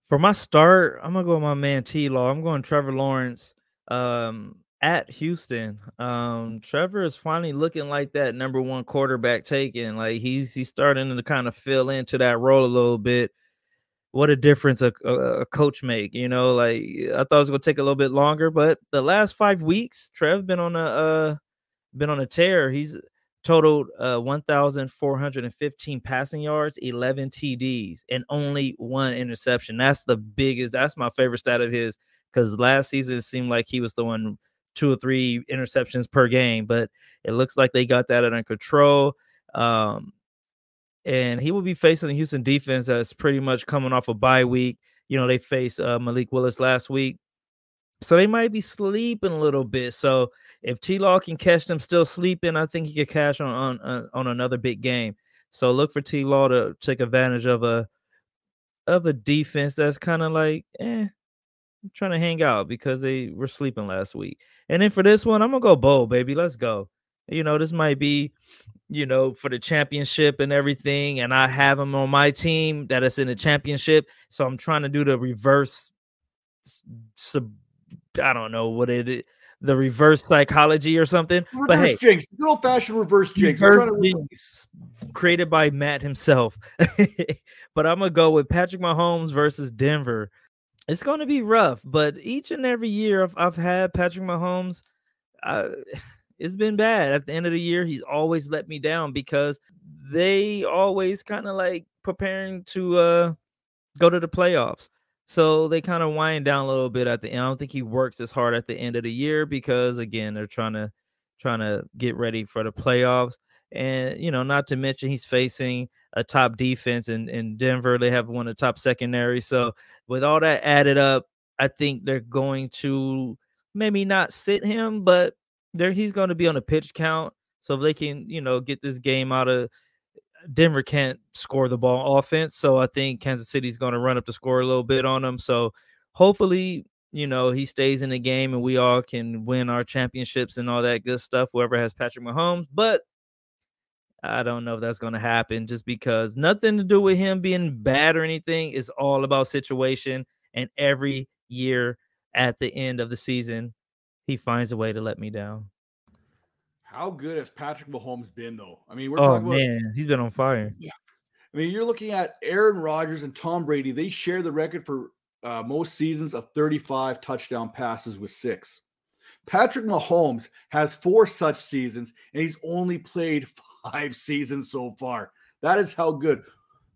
Speaker 5: For my start, I'm going to go with my man T Law. I'm going Trevor Lawrence. Um, at Houston. Um, Trevor is finally looking like that number one quarterback taken. Like he's he's starting to kind of fill into that role a little bit. What a difference a, a, a coach make, you know. Like I thought it was gonna take a little bit longer, but the last five weeks, Trev been on a uh, been on a tear. He's totaled uh, 1,415 passing yards, 11 TDs, and only one interception. That's the biggest. That's my favorite stat of his because last season it seemed like he was the one two or three interceptions per game, but it looks like they got that under control. Um, and he will be facing the Houston defense that's pretty much coming off a bye week. You know, they faced uh, Malik Willis last week. So they might be sleeping a little bit. So if T Law can catch them still sleeping, I think he could cash on on uh, on another big game. So look for T Law to take advantage of a of a defense that's kind of like, eh, trying to hang out because they were sleeping last week. And then for this one, I'm gonna go bold, baby. Let's go. You know, this might be, you know, for the championship and everything. And I have them on my team that is in the championship. So I'm trying to do the reverse sub I don't know what it is the reverse psychology or something.
Speaker 1: Reverse
Speaker 5: but hey,
Speaker 1: jinx, good old fashioned reverse jinx.
Speaker 5: Reverse jinx created by Matt himself. but I'm gonna go with Patrick Mahomes versus Denver. It's going to be rough, but each and every year I've, I've had Patrick Mahomes, it's been bad. At the end of the year, he's always let me down because they always kind of like preparing to uh, go to the playoffs. So they kind of wind down a little bit at the end. I don't think he works as hard at the end of the year because again, they're trying to trying to get ready for the playoffs. And you know, not to mention he's facing a top defense in, in Denver. They have one of the top secondaries. So with all that added up, I think they're going to maybe not sit him, but there he's going to be on a pitch count. So if they can, you know, get this game out of Denver can't score the ball offense. So I think Kansas City's going to run up the score a little bit on them. So hopefully, you know, he stays in the game and we all can win our championships and all that good stuff, whoever has Patrick Mahomes. But I don't know if that's going to happen just because nothing to do with him being bad or anything. It's all about situation. And every year at the end of the season, he finds a way to let me down.
Speaker 1: How good has Patrick Mahomes been, though? I mean, we're
Speaker 5: oh,
Speaker 1: talking about.
Speaker 5: man, he's been on fire.
Speaker 1: Yeah. I mean, you're looking at Aaron Rodgers and Tom Brady. They share the record for uh, most seasons of 35 touchdown passes with six. Patrick Mahomes has four such seasons, and he's only played five seasons so far. That is how good.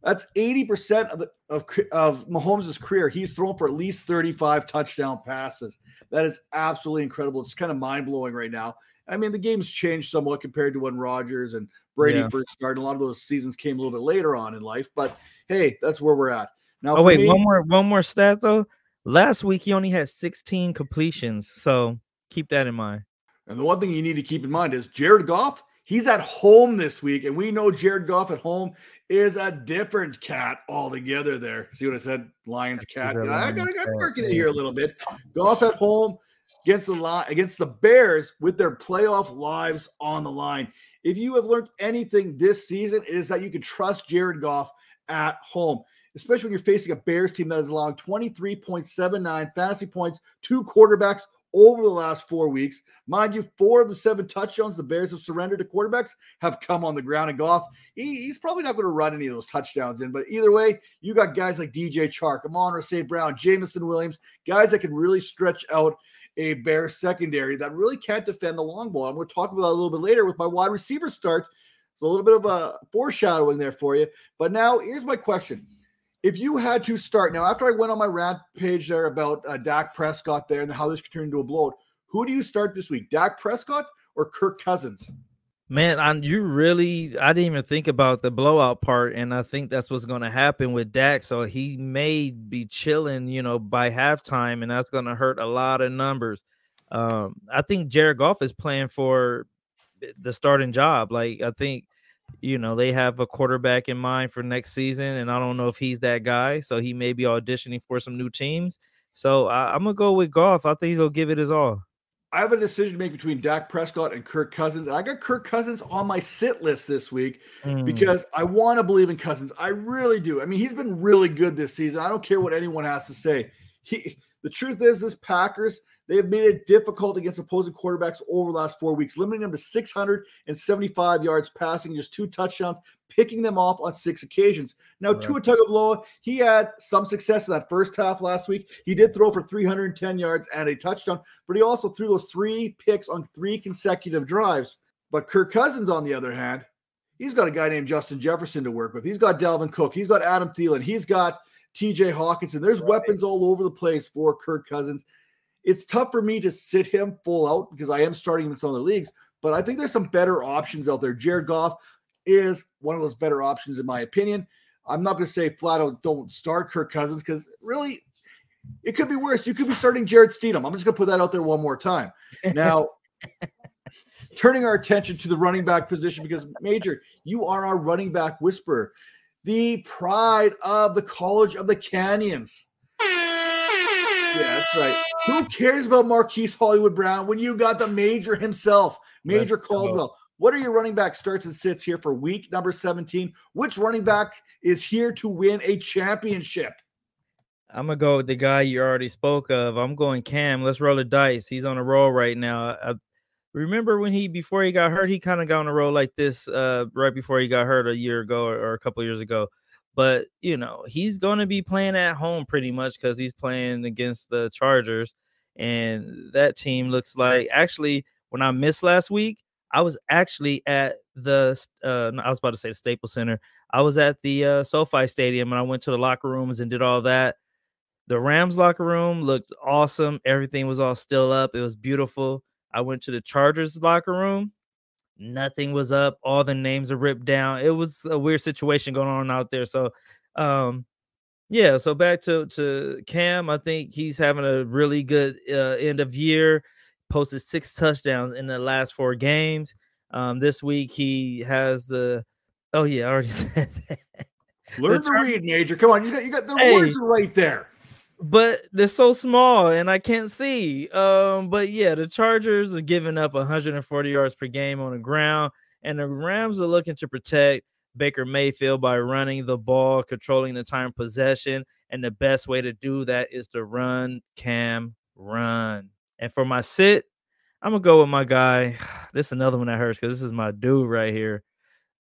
Speaker 1: That's 80% of the of, of Mahomes' career. He's thrown for at least 35 touchdown passes. That is absolutely incredible. It's kind of mind-blowing right now. I mean, the game's changed somewhat compared to when Rodgers and Brady yeah. first started. A lot of those seasons came a little bit later on in life, but hey, that's where we're at.
Speaker 5: Now, oh wait, me, one more one more stat though. Last week he only had 16 completions, so keep that in mind.
Speaker 1: And the one thing you need to keep in mind is Jared Goff He's at home this week, and we know Jared Goff at home is a different cat altogether. There, see what I said? Lions cat. I got to working it in here a little bit. Goff at home against the line against the Bears with their playoff lives on the line. If you have learned anything this season, it is that you can trust Jared Goff at home, especially when you're facing a Bears team that is allowing 23.79 fantasy points to quarterbacks over the last four weeks. Mind you, four of the seven touchdowns the Bears have surrendered to quarterbacks have come on the ground. And Goff, he, he's probably not going to run any of those touchdowns in. But either way, you got guys like DJ Chark, Amon St. Brown, Jameson Williams, guys that can really stretch out a Bears secondary that really can't defend the long ball. I'm going to talk about that a little bit later with my wide receiver start. So a little bit of a foreshadowing there for you. But now here's my question if you had to start now, after I went on my rant page there about uh, Dak Prescott there and how this could turn into a blowout, who do you start this week, Dak Prescott or Kirk Cousins?
Speaker 5: Man, I, you really, I didn't even think about the blowout part, and I think that's what's going to happen with Dak. So he may be chilling, you know, by halftime, and that's going to hurt a lot of numbers. Um, I think Jared Goff is playing for the starting job. Like, I think you know they have a quarterback in mind for next season, and I don't know if he's that guy. So he may be auditioning for some new teams. So I, am gonna go with Goff. I think he's gonna give it his all.
Speaker 1: I have a decision to make between Dak Prescott and Kirk Cousins. And I got Kirk Cousins on my sit list this week mm. because I want to believe in Cousins. I really do. I mean, he's been really good this season. I don't care what anyone has to say. He the truth is, this Packers, they have made it difficult against opposing quarterbacks over the last four weeks, limiting them to 675 yards passing, just two touchdowns, picking them off on six occasions. Now, right. Tua Tagovailoa, he had some success in that first half last week. He did throw for 310 yards and a touchdown, but he also threw those three picks on three consecutive drives. But Kirk Cousins, on the other hand, he's got a guy named Justin Jefferson to work with. He's got Dalvin Cook. He's got Adam Thielen. He's got – TJ Hockenson. There's right. weapons all over the place for Kirk Cousins. It's tough for me to sit him full out because I am starting him in some other leagues, but I think there's some better options out there. Jared Goff is one of those better options, in my opinion. I'm not going to say flat out don't start Kirk Cousins because really it could be worse. You could be starting Jarrett Stidham. I'm just going to put that out there one more time. Now, turning our attention to the running back position because Major, you are our running back whisperer the pride of the College of the Canyons. Yeah, that's right. Who cares about Marquise Hollywood Brown when you got the major himself, Major Let's Caldwell? Go. What are your running back starts and sits here for week number 17? Which running back is here to win a championship?
Speaker 5: I'm gonna go with the guy you already spoke of. I'm going Cam. Let's roll the dice. He's on a roll right now. I, remember when he before he got hurt, he kind of got on a roll like this uh, right before he got hurt a year ago or, or a couple years ago. But you know, he's going to be playing at home pretty much because he's playing against the Chargers, and that team looks like actually when I missed last week, I was actually at the uh, I was about to say the Staples Center. I was at the uh, SoFi Stadium and I went to the locker rooms and did all that. The Rams locker room looked awesome. Everything was all still up. It was beautiful. I went to the Chargers locker room. Nothing was up. All the names are ripped down. It was a weird situation going on out there. So, um, yeah. So back to to Cam. I think he's having a really good uh, end of year. Posted six touchdowns in the last four games. Um, this week he has the. Oh yeah, I already said that.
Speaker 1: Learn to read, Major. Come on, you got you got the hey, words right there.
Speaker 5: But they're so small and I can't see. Um, but yeah, the Chargers are giving up 140 yards per game on the ground, and the Rams are looking to protect Baker Mayfield by running the ball, controlling the time possession, and the best way to do that is to run, Cam, run. And for my sit, I'm gonna go with my guy. This is another one that hurts because this is my dude right here.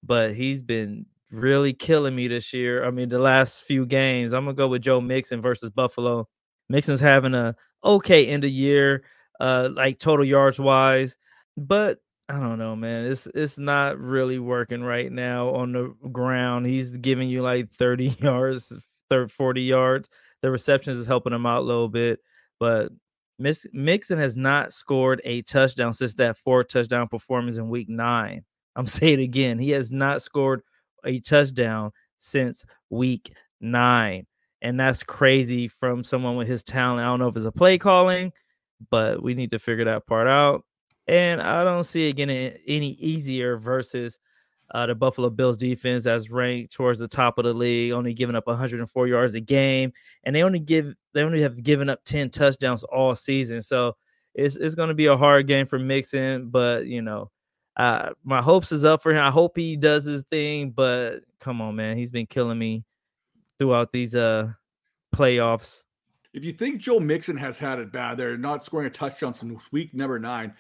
Speaker 5: But he's been really killing me this year. I mean, the last few games. I'm gonna go with Joe Mixon versus Buffalo. Mixon's having a okay end of year, uh, like total yards wise, but I don't know, man. It's it's not really working right now on the ground. He's giving you like 30 yards, 30, 40 yards. The receptions is helping him out a little bit, but Miss Mixon has not scored a touchdown since that four touchdown performance in week nine. I'm saying it again. He has not scored a touchdown since week nine. And that's crazy from someone with his talent. I don't know if it's a play calling, but we need to figure that part out. And I don't see it getting any easier versus uh, the Buffalo Bills defense that's ranked towards the top of the league, only giving up 104 yards a game, and they only give they only have given up 10 touchdowns all season. So it's it's going to be a hard game for Mixon, but you know uh, my hopes is up for him. I hope he does his thing, but come on, man, he's been killing me throughout these uh playoffs.
Speaker 1: If you think Joe Mixon has had it bad, they're not scoring a touchdown since week number nine.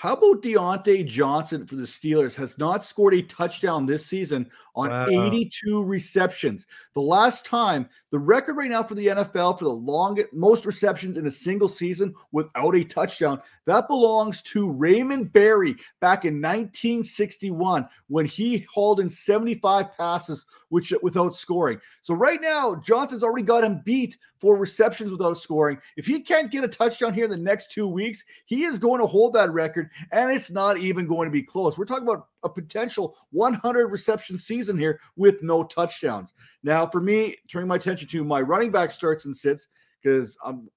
Speaker 1: How about Diontae Johnson for the Steelers? Has not scored a touchdown this season on wow. 82 receptions. The last time, the record right now for the NFL for the longest, most receptions in a single season without a touchdown, that belongs to Raymond Berry back in 1961 when he hauled in 75 passes which, without scoring. So right now, Johnson's already got him beat for receptions without scoring. If he can't get a touchdown here in the next two weeks, he is going to hold that record, and it's not even going to be close. We're talking about a potential 100 reception season here with no touchdowns. Now, for me, turning my attention to my running back starts and sits because I'm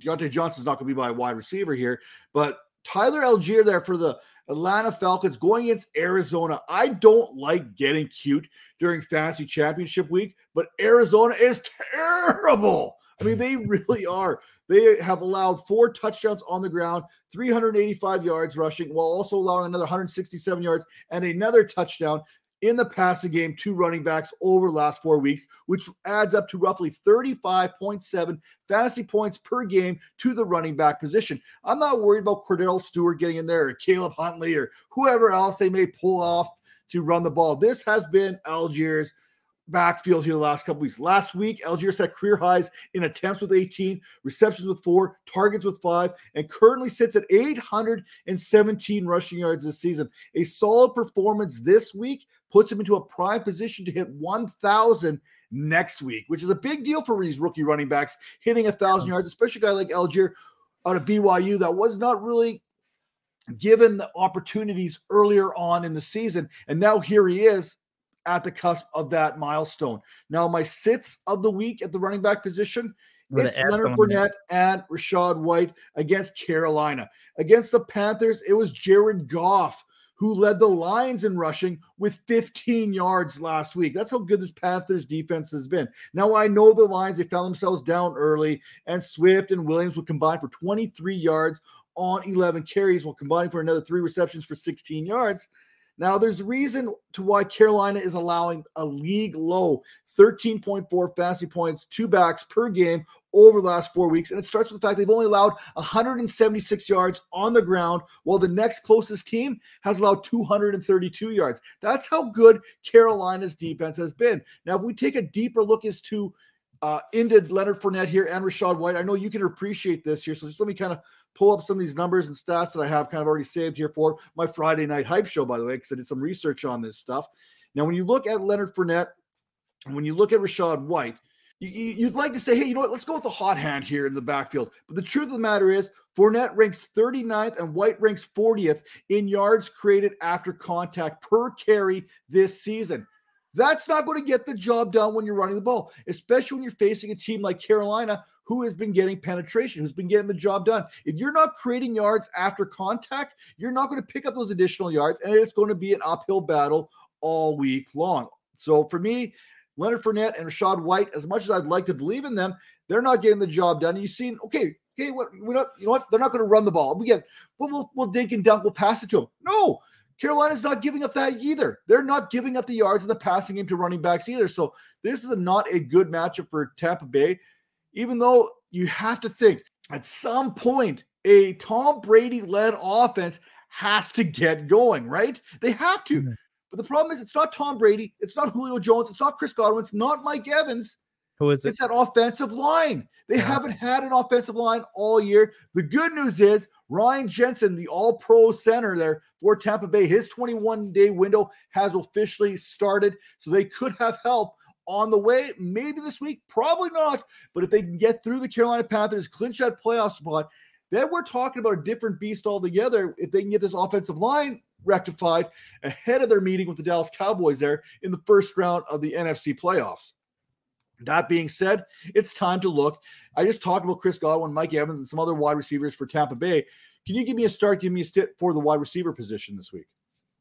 Speaker 1: Diontae Johnson's not going to be my wide receiver here, but Tyler Allgeier there for the Atlanta Falcons going against Arizona. I don't like getting cute during fantasy championship week, but Arizona is terrible. I mean, they really are. They have allowed four touchdowns on the ground, 385 yards rushing, while also allowing another 167 yards and another touchdown in the passing game to running backs over the last four weeks, which adds up to roughly 35.7 fantasy points per game to the running back position. I'm not worried about Kordell Stewart getting in there or Caleb Huntley or whoever else they may pull off to run the ball. This has been Allgeier's backfield here the last couple weeks. Last week, Allgeier set career highs in attempts with 18, receptions with four, targets with five, and currently sits at 817 rushing yards this season. A solid performance this week puts him into a prime position to hit 1,000 next week, which is a big deal for these rookie running backs hitting a thousand yards, especially a guy like Allgeier out of BYU that was not really given the opportunities earlier on in the season. And now here he is at the cusp of that milestone. Now, my sits of the week at the running back position, it's Leonard Fournette and Rachaad White against Carolina. Against the Panthers, it was Jared Goff who led the Lions in rushing with 15 yards last week. That's how good this Panthers defense has been. Now, I know the Lions, they found themselves down early, and Swift and Williams would combine for 23 yards on 11 carries while combining for another three receptions for 16 yards. Now, there's a reason to why Carolina is allowing a league low 13.4 fantasy points, two backs per game over the last four weeks. And it starts with the fact they've only allowed 176 yards on the ground, while the next closest team has allowed 232 yards. That's how good Carolina's defense has been. Now, if we take a deeper look as to uh, ended Leonard Fournette here and Rachaad White. I know you can appreciate this here. So just let me kind of pull up some of these numbers and stats that I have kind of already saved here for my Friday night hype show, by the way, because I did some research on this stuff. Now, when you look at Leonard Fournette, and when you look at Rachaad White, you, would like to say, hey, you know what? Let's go with the hot hand here in the backfield. But the truth of the matter is, Fournette ranks 39th and White ranks 40th in yards created after contact per carry this season. That's not going to get the job done when you're running the ball, especially when you're facing a team like Carolina who has been getting penetration, who's been getting the job done. If you're not creating yards after contact, you're not going to pick up those additional yards, and it's going to be an uphill battle all week long. So for me, Leonard Fournette and Rachaad White, as much as I'd like to believe in them, they're not getting the job done. You've seen, okay, okay, what we're not, you know what? They're not going to run the ball. We get, well, we'll, we'll dink and dunk, we'll pass it to them. No, Carolina's not giving up that either. They're not giving up the yards in the passing game to running backs either. So this is a, not a good matchup for Tampa Bay, even though you have to think at some point a Tom Brady led offense has to get going, right? They have to. Mm-hmm. But the problem is, it's not Tom Brady, it's not Julio Jones, it's not Chris Godwin, it's not Mike Evans.
Speaker 5: Who is it?
Speaker 1: It's that offensive line. They yeah. haven't had an offensive line all year. The good news is Ryan Jensen, the all pro center there for Tampa Bay, his 21 day window has officially started. So they could have help on the way. Maybe this week, probably not. But if they can get through the Carolina Panthers, clinch that playoff spot, then we're talking about a different beast altogether. If they can get this offensive line rectified ahead of their meeting with the Dallas Cowboys there in the first round of the NFC playoffs. That being said, it's time to look. I just talked about Chris Godwin, Mike Evans, and some other wide receivers for Tampa Bay. Can you give me a start? Give me a stint for the wide receiver position this week.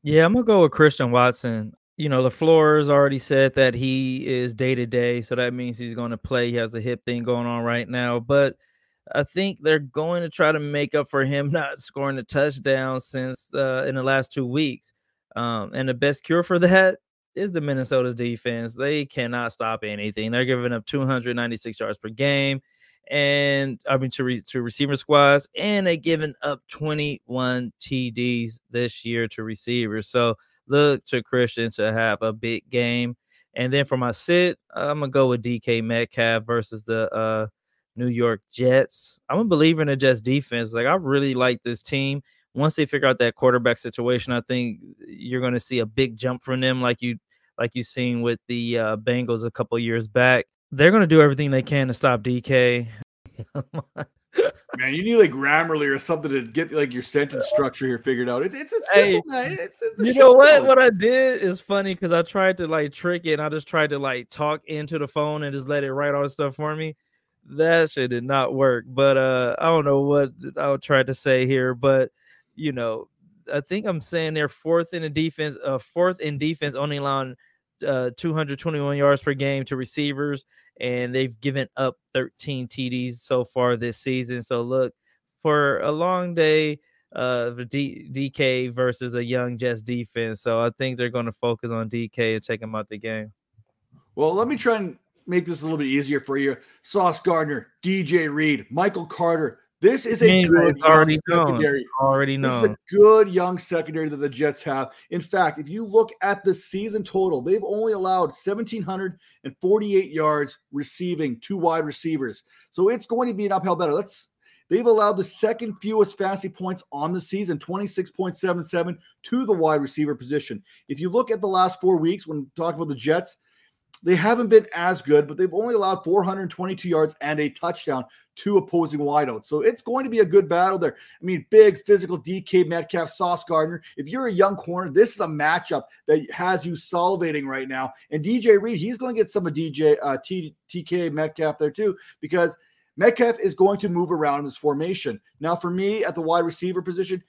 Speaker 5: Yeah, I'm gonna go with Christian Watson. You know, LaFleur's already said that he is day to day, so that means he's going to play. He has a hip thing going on right now, but I think they're going to try to make up for him not scoring a touchdown since uh, in the last two weeks. Um, and the best cure for that is the Minnesota's defense. They cannot stop anything. They're giving up 296 yards per game, and I mean to re, to receiver squads, and they giving up 21 TDs this year to receivers. So look to Christian to have a big game. And then for my sit, I'm gonna go with DK Metcalf versus the uh, New York Jets. I'm a believer in the Jets defense. Like I really like this team. Once they figure out that quarterback situation, I think you're going to see a big jump from them, like you like you seen with the uh, Bengals a couple years back. They're going to do everything they can to stop DK.
Speaker 1: man, you need like Grammarly or something to get like your sentence structure here figured out. It's it's a simple, hey, it's, it's
Speaker 5: you know what? What I did is funny because I tried to like trick it and I just tried to like talk into the phone and just let it write all the stuff for me that shit did not work. But uh, I don't know what I'll try to say here, but you know, I think I'm saying they're fourth in defense, uh, fourth in defense, only allowing uh 221 yards per game to receivers, and they've given up 13 TDs so far this season. So look for a long day uh D- DK versus a young Jets defense. So I think they're going to focus on DK and take him out the game.
Speaker 1: Well, let me try and make this a little bit easier for you. Sauce Gardner, DJ Reed, Michael Carter. This is a good
Speaker 5: already secondary. Already know.
Speaker 1: This is a good young secondary that the Jets have. In fact, if you look at the season total, they've only allowed 1,748 yards receiving two wide receivers. So it's going to be an uphill battle. Let's They've allowed the second fewest fantasy points on the season, 26.77 to the wide receiver position. If you look at the last four weeks, when talking about the Jets, they haven't been as good, but they've only allowed 422 yards and a touchdown to opposing wideouts. So it's going to be a good battle there. I mean, big physical DK Metcalf, Sauce Gardner. If you're a young corner, this is a matchup that has you salivating right now. And DJ Reed, he's going to get some of DJ uh, T, TK Metcalf there too, because Metcalf is going to move around in this formation. Now, for me at the wide receiver position,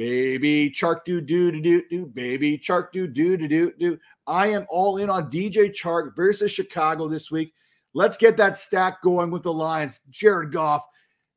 Speaker 1: Baby Chark do do do do do baby Chark do do do do do. I am all in on DJ Chark versus Chicago this week. Let's get that stack going with the Lions. Jared Goff,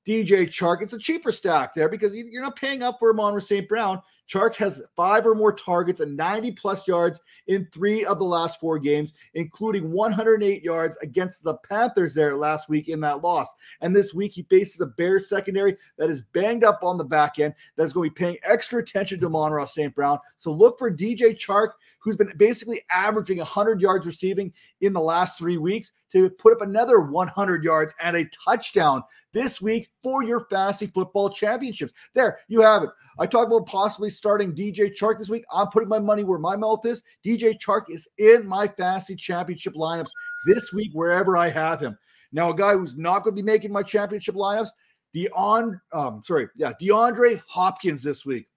Speaker 1: DJ Chark. It's a cheaper stack there because you're not paying up for Amon St. Brown. Chark has five or more targets and 90 plus yards in three of the last four games, including 108 yards against the Panthers there last week in that loss. And this week, he faces a Bears secondary that is banged up on the back end, that is going to be paying extra attention to Amon-Ra St. Brown. So look for DJ Chark, who's been basically averaging 100 yards receiving in the last three weeks, to put up another 100 yards and a touchdown this week for your fantasy football championships. There, you have it. I talked about possibly starting DJ Chark this week. I'm putting my money where my mouth is. DJ Chark is in my fantasy championship lineups this week, wherever I have him. Now, a guy who's not going to be making my championship lineups, Deon, um, sorry, yeah, DeAndre Hopkins this week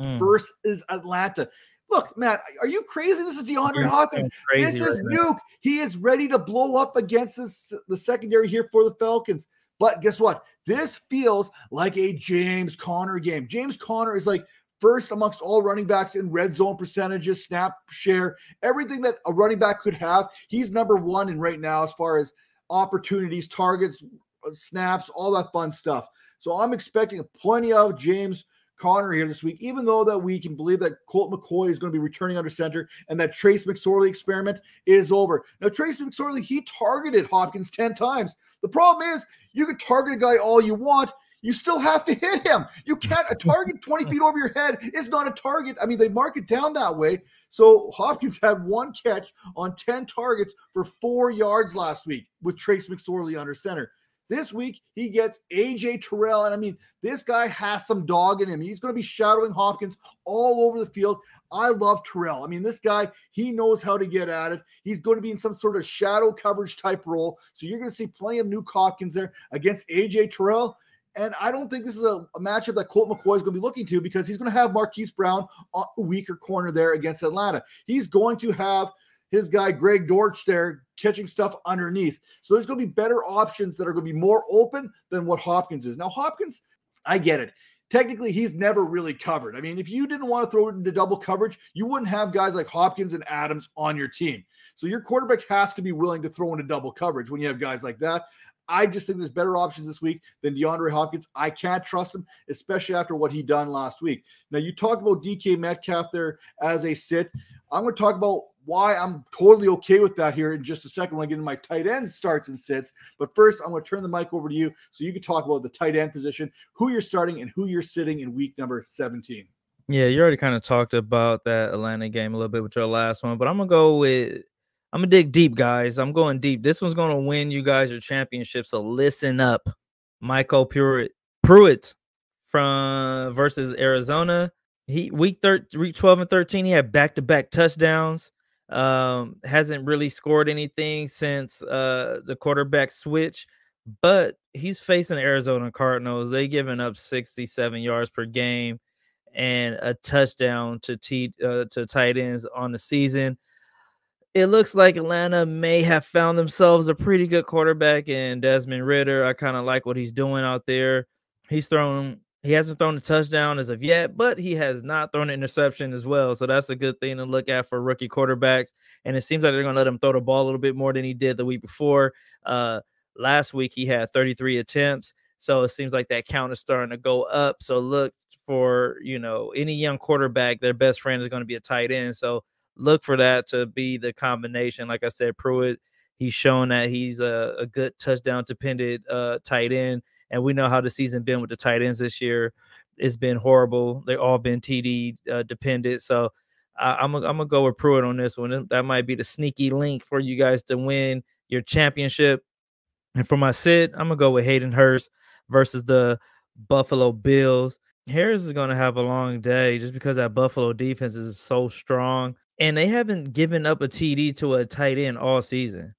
Speaker 5: Mm.
Speaker 1: versus Atlanta. Look, Matt, are you crazy? This is DeAndre Hopkins. This is
Speaker 5: right now.
Speaker 1: Nuke. He is ready to blow up against this, the secondary here for the Falcons. But guess what? This feels like a James Conner game. James Conner is like first amongst all running backs in red zone percentages, snap share, everything that a running back could have. He's number one in right now as far as opportunities, targets, uh, snaps, all that fun stuff. So I'm expecting plenty of James Conner here this week, even though that we can believe that Colt McCoy is going to be returning under center and that Trace McSorley experiment is over. Now, Trace McSorley, he targeted Hopkins 10 times. The problem is you can target a guy all you want. You still have to hit him. You can't, a target 20 feet over your head is not a target. I mean, they mark it down that way. So Hopkins had one catch on 10 targets for four yards last week with Trace McSorley under center. This week, he gets AJ Terrell. And I mean, this guy has some dog in him. He's going to be shadowing Hopkins all over the field. I love Terrell. I mean, this guy, he knows how to get at it. He's going to be in some sort of shadow coverage type role. So you're going to see plenty of new Hopkins there against AJ Terrell. And I don't think this is a, a matchup that Colt McCoy is going to be looking to because he's going to have Marquise Brown a weaker corner there against Atlanta. He's going to have his guy Greg Dortch there catching stuff underneath. So there's going to be better options that are going to be more open than what Hopkins is. Now, Hopkins, I get it. Technically, he's never really covered. I mean, if you didn't want to throw it into double coverage, you wouldn't have guys like Hopkins and Adams on your team. So your quarterback has to be willing to throw into double coverage when you have guys like that. I just think there's better options this week than DeAndre Hopkins. I can't trust him, especially after what he done last week. Now, you talk about DK Metcalf there as a sit. I'm going to talk about why I'm totally okay with that here in just a second when I get into my tight end starts and sits. But first, I'm going to turn the mic over to you so you can talk about the tight end position, who you're starting, and who you're sitting in week number 17.
Speaker 5: Yeah, you already kind of talked about that Atlanta game a little bit with your last one, but I'm gonna go with I'm gonna dig deep, guys. I'm going deep. This one's gonna win you guys your championship. So listen up, Michael Pruitt, Pruitt from versus Arizona. He week thir- week 12 and 13, he had back to back touchdowns. Um, hasn't really scored anything since uh the quarterback switch, but he's facing Arizona Cardinals. They giving up 67 yards per game and a touchdown to t uh, to tight ends on the season. It looks like Atlanta may have found themselves a pretty good quarterback in Desmond Ridder. I kind of like what he's doing out there. He's thrown he hasn't thrown a touchdown as of yet, but he has not thrown an interception as well. So that's a good thing to look at for rookie quarterbacks. And it seems like they're going to let him throw the ball a little bit more than he did the week before. Uh, last week he had 33 attempts. So it seems like that count is starting to go up. So look for, you know, any young quarterback, their best friend is going to be a tight end. So look for that to be the combination. Like I said, Pruitt, he's shown that he's a, a good touchdown dependent uh, tight end. And we know how the season been with the tight ends this year. It's been horrible. They've all been TD uh, dependent. So I'm gonna go with Pruitt on this one. That might be the sneaky link for you guys to win your championship. And for my sit, I'm gonna go with Hayden Hurst versus the Buffalo Bills. Harris is gonna have a long day just because that Buffalo defense is so strong, and they haven't given up a TD to a tight end all season.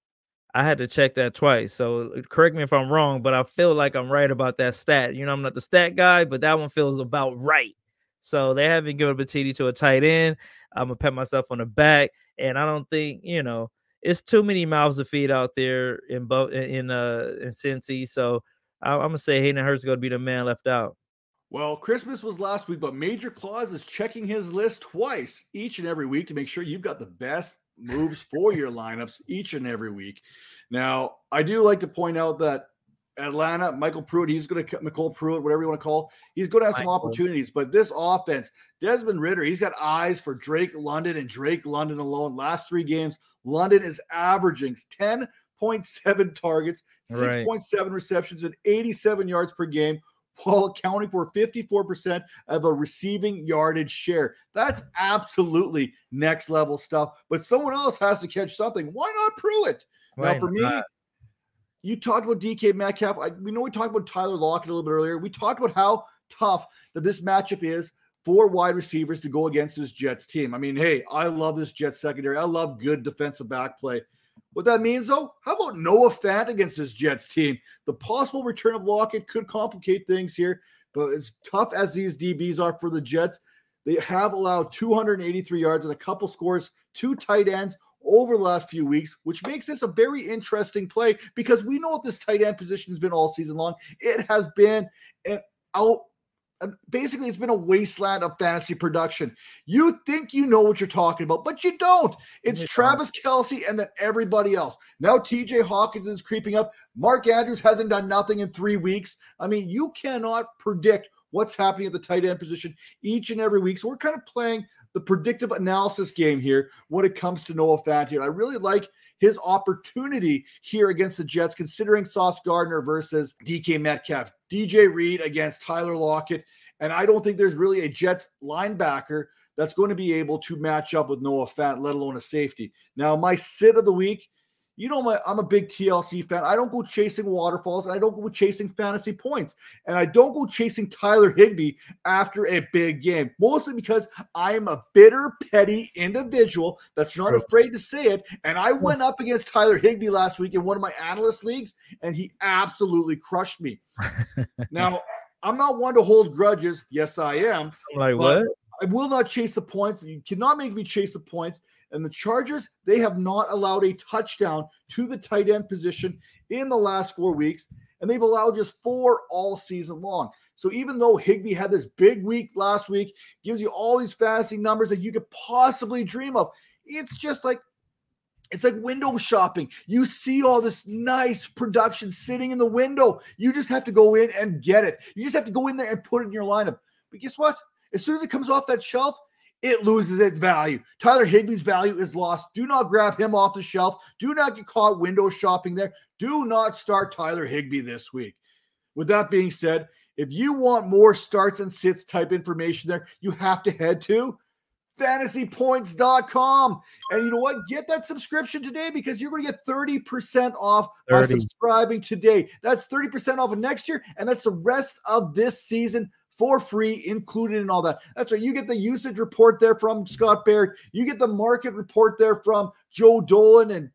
Speaker 5: I had to check that twice. So correct me if I'm wrong, but I feel like I'm right about that stat. You know, I'm not the stat guy, but that one feels about right. So they haven't given up a TD to a tight end. I'm gonna pat myself on the back, and I don't think you know it's too many mouths to feed out there in both in uh in Cincy. So I, am gonna say Hayden Hurst is gonna be the man left out.
Speaker 1: Well, Christmas was last week, but Major Claus is checking his list twice each and every week to make sure you've got the best moves for your lineups each and every week. Now, I do like to point out that Atlanta, Michael Pruitt, he's going to MyCole Pruitt, whatever you want to call, he's going to have some
Speaker 5: Michael.
Speaker 1: opportunities. But this offense, Desmond Ridder, he's got eyes for Drake London and Drake London alone. Last three games, London is averaging 10.7 targets,
Speaker 5: Right.
Speaker 1: 6.7 receptions, and 87 yards per game, while accounting for 54% of a receiving yardage share. That's absolutely next level stuff. But someone else has to catch something. Why not Pruitt? Now,
Speaker 5: Why
Speaker 1: for me, you talked about DK Metcalf. I, we know we talked about Tyler Lockett a little bit earlier. We talked about how tough that this matchup is for wide receivers to go against this Jets team. I mean, hey, I love this Jets secondary. I love good defensive back play. What that means, though, how about Noah Fant against this Jets team? The possible return of Lockett could complicate things here, but as tough as these DBs are for the Jets, they have allowed 283 yards and a couple scores, two tight ends over the last few weeks, which makes this a very interesting play because we know what this tight end position has been all season long. It has been an out basically it's been a wasteland of fantasy production. You think you know what you're talking about, but you don't. It's you Travis don't. And then everybody else. Now TJ Hockenson is creeping up. Mark Andrews hasn't done nothing in three weeks. I mean, you cannot predict what's happening at the tight end position each and every week. So we're kind of playing the predictive analysis game here when it comes to Noah Fant here. I really like his opportunity here against the Jets, considering Sauce Gardner versus DK Metcalf, DJ Reed against Tyler Lockett. And I don't think there's really a Jets linebacker that's going to be able to match up with Noah Fant, let alone a safety. Now, my sit of the week you know, my, I'm a big TLC fan. I don't go chasing waterfalls and I don't go chasing fantasy points. And I don't go chasing Tyler Higbee after a big game, mostly because I am a bitter, petty individual that's not afraid to say it. And I went up against Tyler Higbee last week in one of my analyst leagues, and he absolutely crushed me. now, I'm not one to hold grudges. Yes, I am.
Speaker 5: Like what?
Speaker 1: I will not chase the points. You cannot make me chase the points. And the Chargers, they have not allowed a touchdown to the tight end position in the last four weeks, and they've allowed just four all season long. So even though Higbee had this big week last week, gives you all these fantasy numbers that you could possibly dream of, it's just like it's like window shopping. You see all this nice production sitting in the window. You just have to go in and get it. You just have to go in there and put it in your lineup. But guess what? As soon as it comes off that shelf, it loses its value. Tyler Higbee's value is lost. Do not grab him off the shelf. Do not get caught window shopping there. Do not start Tyler Higby this week. With that being said, if you want more starts and sits type information there, you have to head to fantasypoints.com. And you know what? Get that subscription today because you're going to get 30% off 30. by subscribing today. That's 30% off of next year, and that's the rest of this season for free, included in all that. That's right. You get the usage report there from Scott Barrett. You get the market report there from Joe Dolan and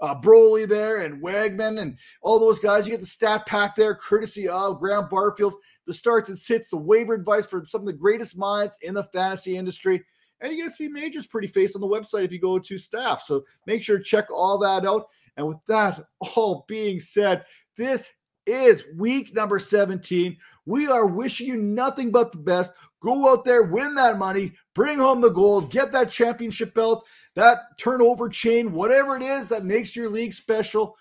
Speaker 1: uh, Brolley there and Wagman and all those guys. You get the stat pack there, courtesy of Graham Barfield. The starts and sits, the waiver advice for some of the greatest minds in the fantasy industry. And you to see Major's pretty face on the website if you go to staff. So make sure to check all that out. And with that all being said, this is week number 17. We are wishing you nothing but the best. Go out there, win that money, bring home the gold, get that championship belt, that turnover chain, whatever it is that makes your league special.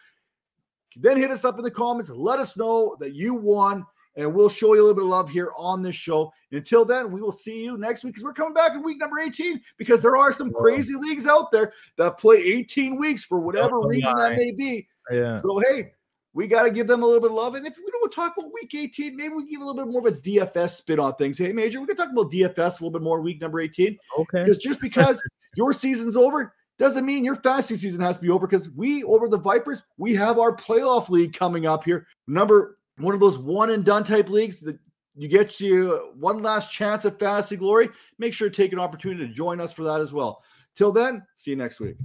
Speaker 1: Then hit us up in the comments. Let us know that you won, and we'll show you a little bit of love here on this show. Until then, we will see you next week because we're coming back in week number 18 because there are some crazy leagues out there that play 18 weeks for whatever reason that may be.
Speaker 5: Yeah.
Speaker 1: So, hey, we got to give them a little bit of love. And if we don't talk about week 18, maybe we give a little bit more of a DFS spin on things. Hey, Major, we can talk about DFS a little bit more week number 18.
Speaker 5: Okay.
Speaker 1: Because just because your season's over doesn't mean your fantasy season has to be over because we, over the Vipers, we have our playoff league coming up here. Number one of those one and done type leagues that you get you uh, one last chance at fantasy glory. Make sure to take an opportunity to join us for that as well. Till then, see you next week.